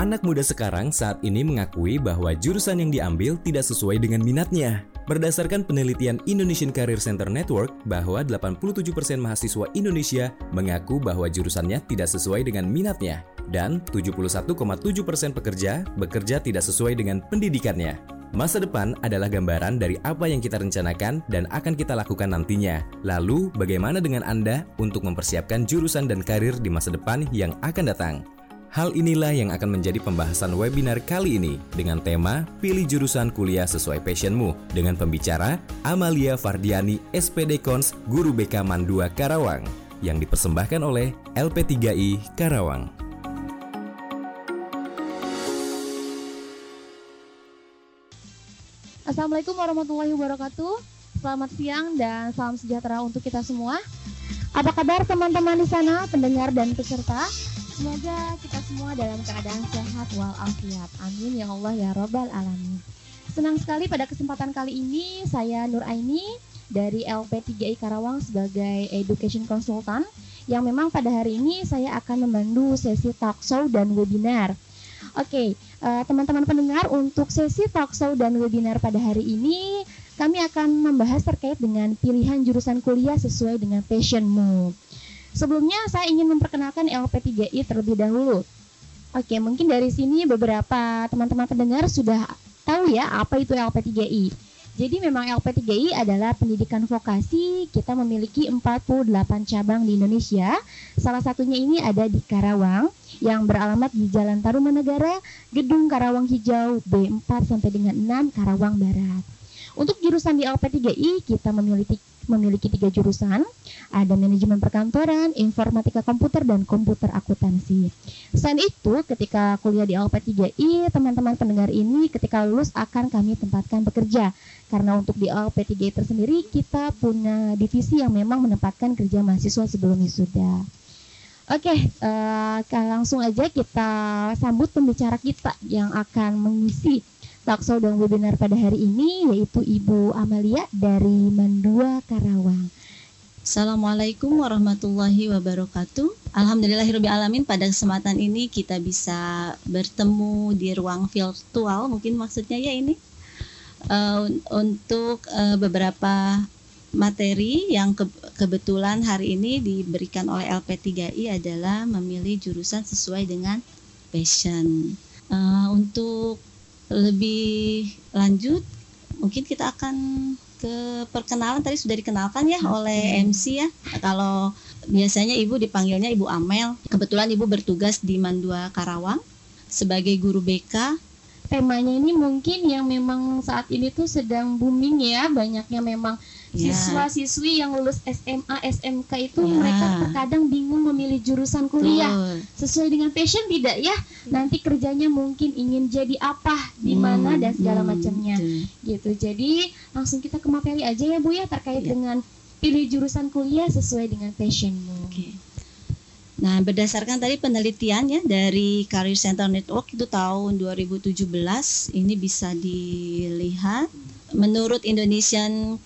Anak muda sekarang saat ini mengakui bahwa jurusan yang diambil tidak sesuai dengan minatnya. Berdasarkan penelitian Indonesian Career Center Network, bahwa 87% mahasiswa Indonesia mengaku bahwa jurusannya tidak sesuai dengan minatnya, dan 71,7% pekerja bekerja tidak sesuai dengan pendidikannya. Masa depan adalah gambaran dari apa yang kita rencanakan dan akan kita lakukan nantinya. Lalu, bagaimana dengan Anda untuk mempersiapkan jurusan dan karir di masa depan yang akan datang? Hal inilah yang akan menjadi pembahasan webinar kali ini dengan tema Pilih Jurusan Kuliah Sesuai Passionmu dengan pembicara Amalia Fardiani SPD Kons Guru BK Mandua Karawang yang dipersembahkan oleh LP3I Karawang. Assalamualaikum warahmatullahi wabarakatuh. Selamat siang dan salam sejahtera untuk kita semua. Apa kabar teman-teman di sana, pendengar dan peserta? Semoga kita semua dalam keadaan sehat walafiat. Amin ya Allah ya Robbal Alamin. Senang sekali pada kesempatan kali ini saya Nur Aini dari LP3I Karawang sebagai Education Consultant yang memang pada hari ini saya akan memandu sesi talkshow dan webinar. Oke, uh, teman-teman pendengar untuk sesi talkshow dan webinar pada hari ini kami akan membahas terkait dengan pilihan jurusan kuliah sesuai dengan passionmu. Sebelumnya saya ingin memperkenalkan LP3I terlebih dahulu. Oke, mungkin dari sini beberapa teman-teman pendengar sudah tahu ya apa itu LP3I. Jadi memang LP3I adalah pendidikan vokasi. Kita memiliki 48 cabang di Indonesia. Salah satunya ini ada di Karawang yang beralamat di Jalan Tarumanegara, Gedung Karawang Hijau B4 sampai dengan 6 Karawang Barat. Untuk jurusan di LP3I kita memiliki memiliki tiga jurusan, ada manajemen perkantoran, informatika komputer, dan komputer akuntansi. Selain itu, ketika kuliah di LP3I, teman-teman pendengar ini ketika lulus akan kami tempatkan bekerja. Karena untuk di LP3I tersendiri, kita punya divisi yang memang menempatkan kerja mahasiswa sebelum wisuda. Oke, uh, langsung aja kita sambut pembicara kita yang akan mengisi talkshow dan webinar pada hari ini yaitu Ibu Amalia dari Mandua Karawang. Assalamualaikum warahmatullahi wabarakatuh. Alhamdulillahirrahmanirrahim pada kesempatan ini kita bisa bertemu di ruang virtual mungkin maksudnya ya ini uh, untuk uh, beberapa materi yang ke kebetulan hari ini diberikan oleh LP3I adalah memilih jurusan sesuai dengan passion. Uh, untuk lebih lanjut mungkin kita akan ke perkenalan tadi sudah dikenalkan ya oleh MC ya. Kalau biasanya Ibu dipanggilnya Ibu Amel. Kebetulan Ibu bertugas di Mandua Karawang sebagai guru BK. Temanya ini mungkin yang memang saat ini tuh sedang booming ya, banyaknya memang Ya. siswa-siswi yang lulus SMA, SMK itu ya. mereka terkadang bingung memilih jurusan kuliah Betul. sesuai dengan passion tidak ya. Nanti kerjanya mungkin ingin jadi apa, di hmm, mana hmm, dan segala hmm, macamnya. Gitu. Jadi langsung kita ke materi aja ya Bu ya terkait ya. dengan pilih jurusan kuliah sesuai dengan passionmu. Okay. Nah, berdasarkan tadi penelitian ya dari Career Center Network itu tahun 2017 ini bisa dilihat menurut Indonesian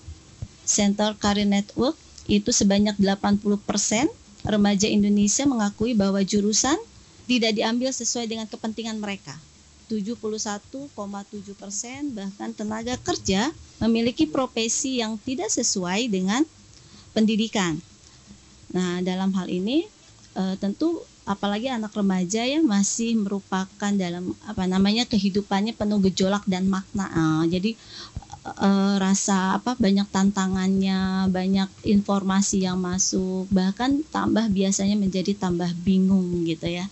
Center Career Network itu sebanyak 80% remaja Indonesia mengakui bahwa jurusan tidak diambil sesuai dengan kepentingan mereka. 71,7 persen bahkan tenaga kerja memiliki profesi yang tidak sesuai dengan pendidikan. Nah, dalam hal ini e, tentu apalagi anak remaja ya masih merupakan dalam apa namanya kehidupannya penuh gejolak dan makna. Nah, jadi uh, rasa apa banyak tantangannya, banyak informasi yang masuk, bahkan tambah biasanya menjadi tambah bingung gitu ya.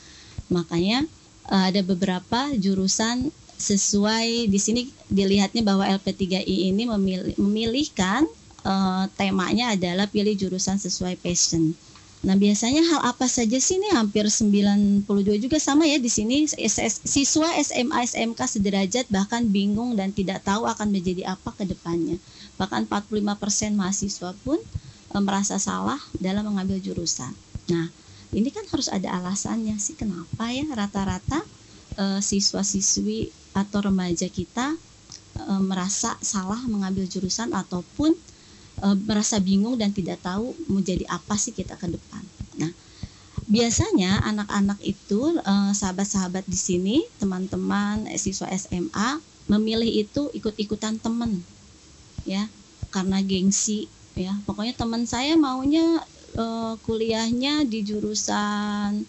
Makanya uh, ada beberapa jurusan sesuai di sini dilihatnya bahwa LP3I ini memilih, memilihkan uh, temanya adalah pilih jurusan sesuai passion. Nah, biasanya hal apa saja sih ini hampir 92 juga sama ya di sini siswa SMA SMK sederajat bahkan bingung dan tidak tahu akan menjadi apa ke depannya. Bahkan 45% mahasiswa pun e, merasa salah dalam mengambil jurusan. Nah, ini kan harus ada alasannya sih kenapa ya rata-rata e, siswa-siswi atau remaja kita e, merasa salah mengambil jurusan ataupun e, merasa bingung dan tidak tahu mau jadi apa sih kita ke depan. Nah, biasanya anak-anak itu eh, sahabat-sahabat di sini teman-teman eh, siswa SMA memilih itu ikut-ikutan teman ya karena gengsi ya. Pokoknya teman saya maunya eh, kuliahnya di jurusan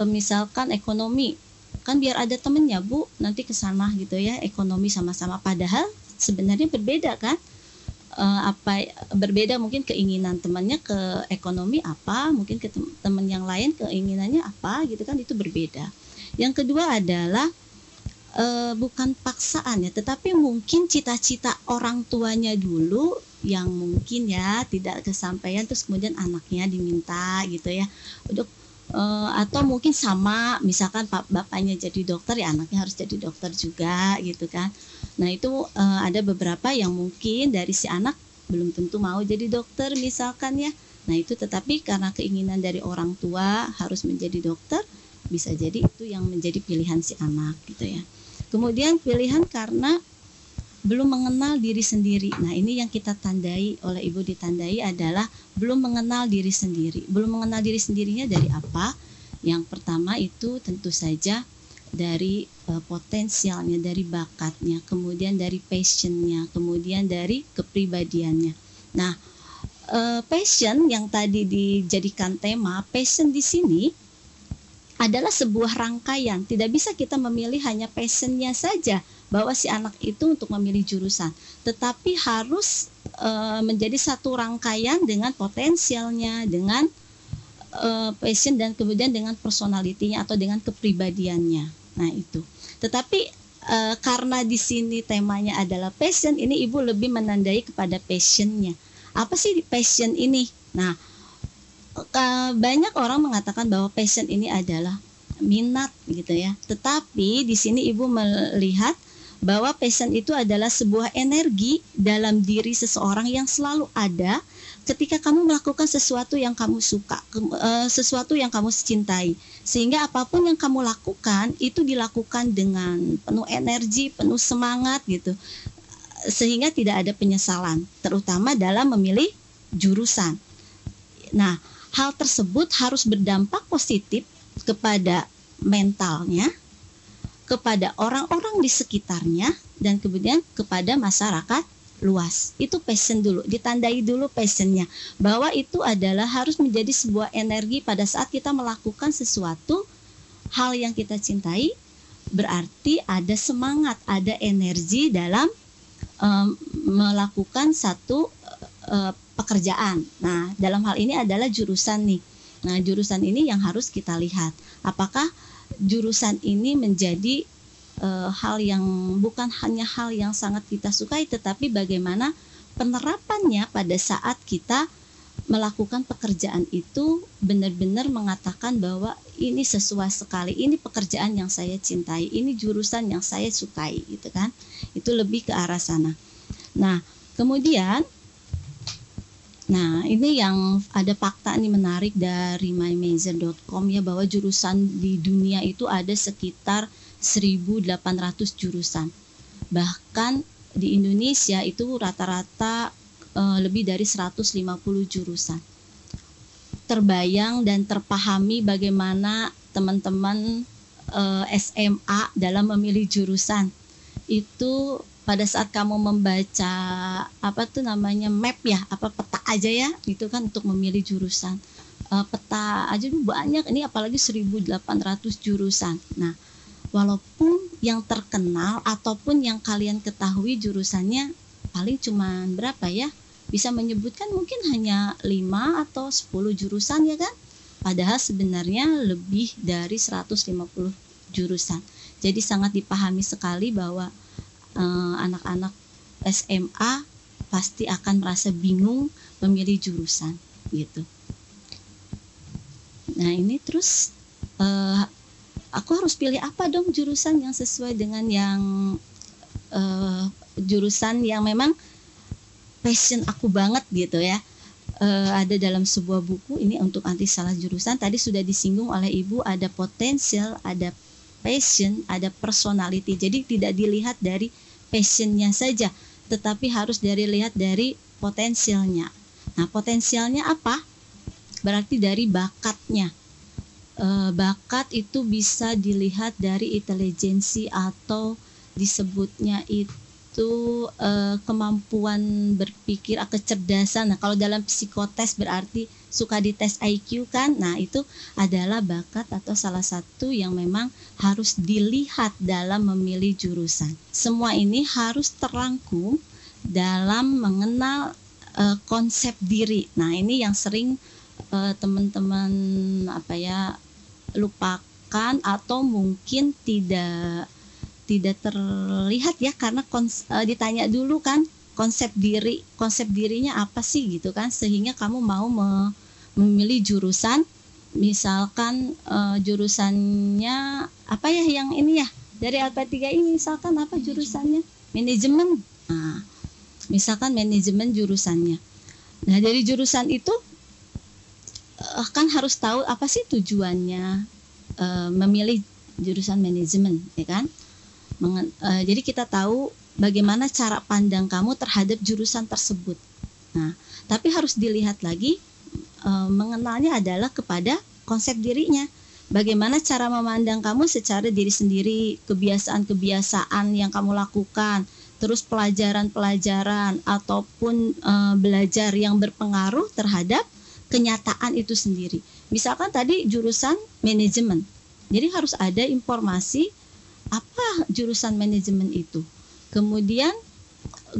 eh, misalkan ekonomi. Kan biar ada temennya bu nanti ke sana gitu ya ekonomi sama-sama. Padahal sebenarnya berbeda kan Eh, apa berbeda mungkin keinginan temannya ke ekonomi apa mungkin ke tem- teman yang lain keinginannya apa gitu kan itu berbeda. Yang kedua adalah eh, bukan paksaan ya tetapi mungkin cita-cita orang tuanya dulu yang mungkin ya tidak kesampaian terus kemudian anaknya diminta gitu ya. Untuk eh, atau mungkin sama misalkan pak bapaknya jadi dokter ya anaknya harus jadi dokter juga gitu kan nah itu eh, ada beberapa yang mungkin dari si anak belum tentu mau jadi dokter misalkan ya nah itu tetapi karena keinginan dari orang tua harus menjadi dokter bisa jadi itu yang menjadi pilihan si anak gitu ya kemudian pilihan karena belum mengenal diri sendiri. Nah, ini yang kita tandai oleh Ibu ditandai adalah belum mengenal diri sendiri. Belum mengenal diri sendirinya dari apa? Yang pertama itu tentu saja dari eh, potensialnya, dari bakatnya, kemudian dari passionnya, kemudian dari kepribadiannya. Nah, eh, passion yang tadi dijadikan tema, passion di sini adalah sebuah rangkaian. Tidak bisa kita memilih hanya passionnya saja bahwa si anak itu untuk memilih jurusan, tetapi harus eh, menjadi satu rangkaian dengan potensialnya, dengan eh, passion dan kemudian dengan personalitinya atau dengan kepribadiannya. Nah itu. Tetapi eh, karena di sini temanya adalah passion, ini ibu lebih menandai kepada passionnya. Apa sih passion ini? Nah eh, banyak orang mengatakan bahwa passion ini adalah minat gitu ya. Tetapi di sini ibu melihat bahwa passion itu adalah sebuah energi dalam diri seseorang yang selalu ada ketika kamu melakukan sesuatu yang kamu suka, eh, sesuatu yang kamu cintai. Sehingga apa pun yang kamu lakukan itu dilakukan dengan penuh energi, penuh semangat gitu. Sehingga tidak ada penyesalan, terutama dalam memilih jurusan. Nah, hal tersebut harus berdampak positif kepada mentalnya, kepada orang-orang di sekitarnya dan kemudian kepada masyarakat luas. Itu passion dulu, ditandai dulu passionnya bahwa itu adalah harus menjadi sebuah energi pada saat kita melakukan sesuatu hal yang kita cintai berarti ada semangat, ada energi dalam em, melakukan satu eh, pekerjaan. Nah, dalam hal ini adalah jurusan nih. Nah, jurusan ini yang harus kita lihat. Apakah jurusan ini menjadi eh, hal yang bukan hanya hal yang sangat kita sukai, tetapi bagaimana penerapannya pada saat kita melakukan pekerjaan itu benar-benar mengatakan bahwa ini sesuai sekali, ini pekerjaan yang saya cintai, ini jurusan yang saya sukai, gitu kan? Itu lebih ke arah sana. Nah, kemudian Nah, ini yang ada fakta nih menarik dari mymajor.com ya bahwa jurusan di dunia itu ada sekitar 1800 jurusan. Bahkan di Indonesia itu rata-rata eh, lebih dari 150 jurusan. Terbayang dan terpahami bagaimana teman-teman eh, SMA dalam memilih jurusan. Itu pada saat kamu membaca apa tuh namanya map ya apa peta aja ya itu kan untuk memilih jurusan Eh, peta aja tuh banyak ini apalagi 1800 jurusan nah walaupun yang terkenal ataupun yang kalian ketahui jurusannya paling cuman berapa ya? Bisa menyebutkan mungkin hanya 5 atau 10 jurusan ya kan? Padahal sebenarnya lebih dari 150 jurusan. Jadi sangat dipahami sekali bahwa eh, anak-anak SMA pasti akan merasa bingung memilih jurusan gitu. Nah ini terus eh, aku harus pilih apa dong jurusan yang sesuai dengan yang eh, jurusan yang memang passion aku banget gitu ya. Eh, ada dalam sebuah buku ini untuk anti salah jurusan tadi sudah disinggung oleh ibu ada potensial, ada passion, ada personality. Jadi tidak dilihat dari passionnya saja, tetapi harus dari lihat dari potensialnya. Nah, potensialnya apa? Berarti dari bakatnya. Uh, bakat itu bisa dilihat dari intelijensi atau disebutnya itu uh, kemampuan berpikir atau kecerdasan. Nah, kalau dalam psikotes berarti suka dites IQ kan. Nah, itu adalah bakat atau salah satu yang memang harus dilihat dalam memilih jurusan. Semua ini harus terangkum dalam mengenal uh, konsep diri. Nah, ini yang sering uh, teman-teman apa ya lupakan atau mungkin tidak tidak terlihat ya karena kons, uh, ditanya dulu kan konsep diri konsep dirinya apa sih gitu kan sehingga kamu mau me, memilih jurusan misalkan uh, jurusannya apa ya yang ini ya dari LP3 ini misalkan apa jurusannya? Manajemen. Nah, misalkan manajemen jurusannya. Nah dari jurusan itu kan harus tahu apa sih tujuannya uh, memilih jurusan manajemen ya kan Mengen, uh, jadi kita tahu bagaimana cara pandang kamu terhadap jurusan tersebut. Nah, tapi harus dilihat lagi uh, mengenalnya adalah kepada konsep dirinya. Bagaimana cara memandang kamu secara diri sendiri, kebiasaan-kebiasaan yang kamu lakukan, terus pelajaran-pelajaran ataupun uh, belajar yang berpengaruh terhadap kenyataan itu sendiri. Misalkan tadi jurusan manajemen. Jadi harus ada informasi apa jurusan manajemen itu kemudian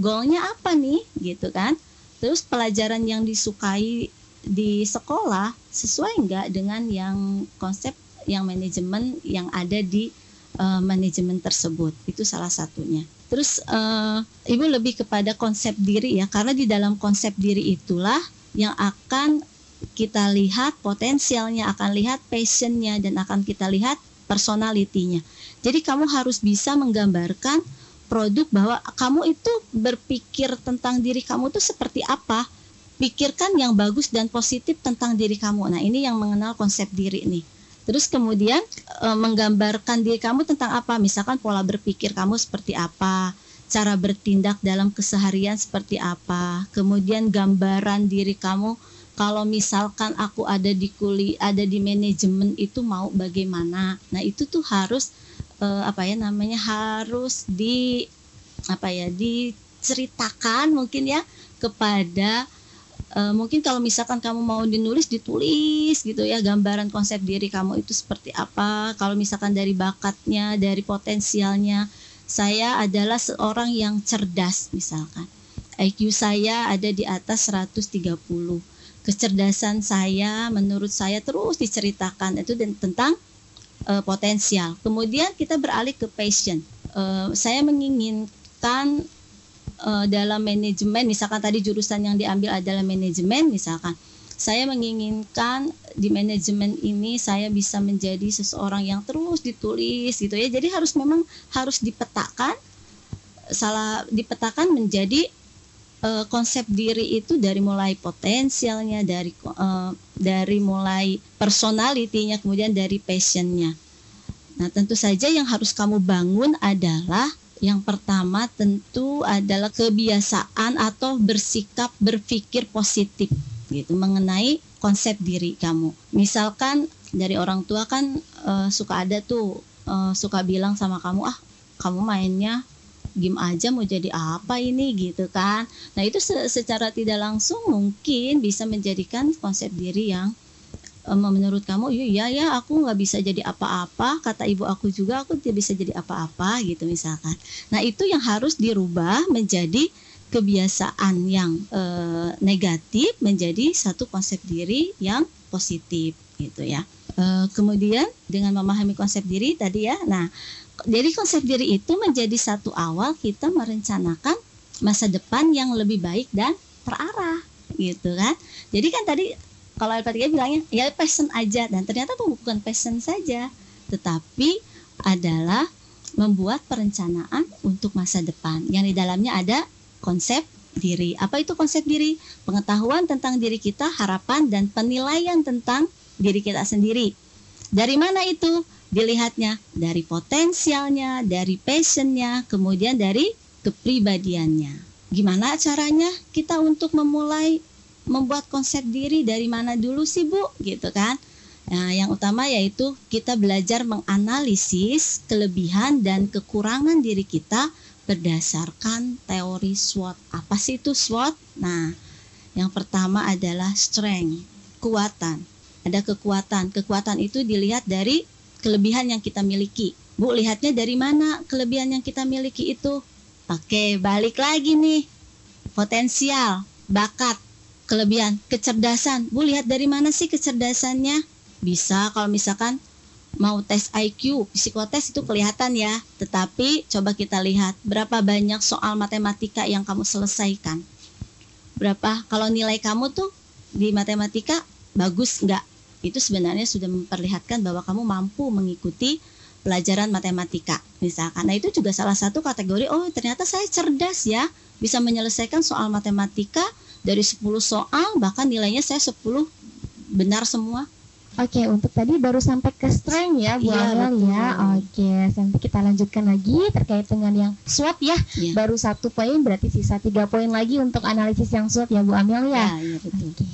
goalnya apa nih gitu kan terus pelajaran yang disukai di sekolah sesuai enggak dengan yang konsep yang manajemen yang ada di uh, manajemen tersebut itu salah satunya terus uh, ibu lebih kepada konsep diri ya karena di dalam konsep diri itulah yang akan kita lihat potensialnya akan lihat passionnya dan akan kita lihat personalitinya jadi kamu harus bisa menggambarkan produk bahwa kamu itu berpikir tentang diri kamu itu seperti apa. Pikirkan yang bagus dan positif tentang diri kamu. Nah, ini yang mengenal konsep diri nih. Terus kemudian e, menggambarkan diri kamu tentang apa? Misalkan pola berpikir kamu seperti apa, cara bertindak dalam keseharian seperti apa. Kemudian gambaran diri kamu kalau misalkan aku ada di kuli, ada di manajemen itu mau bagaimana. Nah, itu tuh harus uh, apa ya namanya harus di apa ya diceritakan mungkin ya kepada uh, mungkin kalau misalkan kamu mau dinulis ditulis gitu ya gambaran konsep diri kamu itu seperti apa. Kalau misalkan dari bakatnya dari potensialnya saya adalah seorang yang cerdas misalkan. IQ saya ada di atas 130 kecerdasan saya menurut saya terus diceritakan itu tentang uh, potensial. Kemudian kita beralih ke passion. Uh, saya menginginkan uh, dalam manajemen, misalkan tadi jurusan yang diambil adalah manajemen, misalkan saya menginginkan di manajemen ini saya bisa menjadi seseorang yang terus ditulis gitu ya. Jadi harus memang harus dipetakan salah dipetakan menjadi uh, konsep diri itu dari mulai potensialnya, dari uh, dari mulai personalitinya, kemudian dari passionnya. Nah, tentu saja yang harus kamu bangun adalah yang pertama tentu adalah kebiasaan atau bersikap berpikir positif gitu mengenai konsep diri kamu. Misalkan dari orang tua kan uh, suka ada tuh uh, suka bilang sama kamu ah kamu mainnya game aja mau jadi apa ini gitu kan. Nah, itu se secara tidak langsung mungkin bisa menjadikan konsep diri yang um, menurut kamu iya ya aku nggak bisa jadi apa-apa. Kata ibu aku juga aku tidak bisa jadi apa-apa gitu misalkan. Nah itu yang harus dirubah menjadi kebiasaan yang e, negatif menjadi satu konsep diri yang positif gitu ya. E, kemudian dengan memahami konsep diri tadi ya nah jadi konsep diri itu menjadi satu awal kita merencanakan masa depan yang lebih baik dan terarah gitu kan. Jadi kan tadi kalau LP3 bilangnya ya passion aja dan ternyata bukan passion saja, tetapi adalah membuat perencanaan untuk masa depan yang di dalamnya ada konsep diri. Apa itu konsep diri? Pengetahuan tentang diri kita, harapan dan penilaian tentang diri kita sendiri. Dari mana itu? Dilihatnya dari potensialnya, dari passionnya, kemudian dari kepribadiannya. Gimana caranya kita untuk memulai membuat konsep diri dari mana dulu sih Bu? Gitu kan? Nah, yang utama yaitu kita belajar menganalisis kelebihan dan kekurangan diri kita berdasarkan teori SWOT. Apa sih itu SWOT? Nah, yang pertama adalah strength, kekuatan. Ada kekuatan. Kekuatan itu dilihat dari kelebihan yang kita miliki. Bu, lihatnya dari mana kelebihan yang kita miliki itu? Oke, balik lagi nih. Potensial, bakat, kelebihan, kecerdasan. Bu, lihat dari mana sih kecerdasannya? Bisa kalau misalkan mau tes IQ, psikotes itu kelihatan ya. Tetapi coba kita lihat berapa banyak soal matematika yang kamu selesaikan. Berapa kalau nilai kamu tuh di matematika bagus enggak? Itu sebenarnya sudah memperlihatkan bahwa kamu mampu mengikuti pelajaran matematika misalkan. Nah, itu juga salah satu kategori oh ternyata saya cerdas ya, bisa menyelesaikan soal matematika dari 10 soal bahkan nilainya saya 10 benar semua Oke, untuk tadi baru sampai ke strength ya Bu Iya, Amel betul. ya. Oke, nanti kita lanjutkan lagi terkait dengan yang SWOT ya. Iya. Baru satu poin berarti sisa tiga poin lagi untuk analisis yang SWOT ya Bu Amel ya. Ya, iya betul. Oke.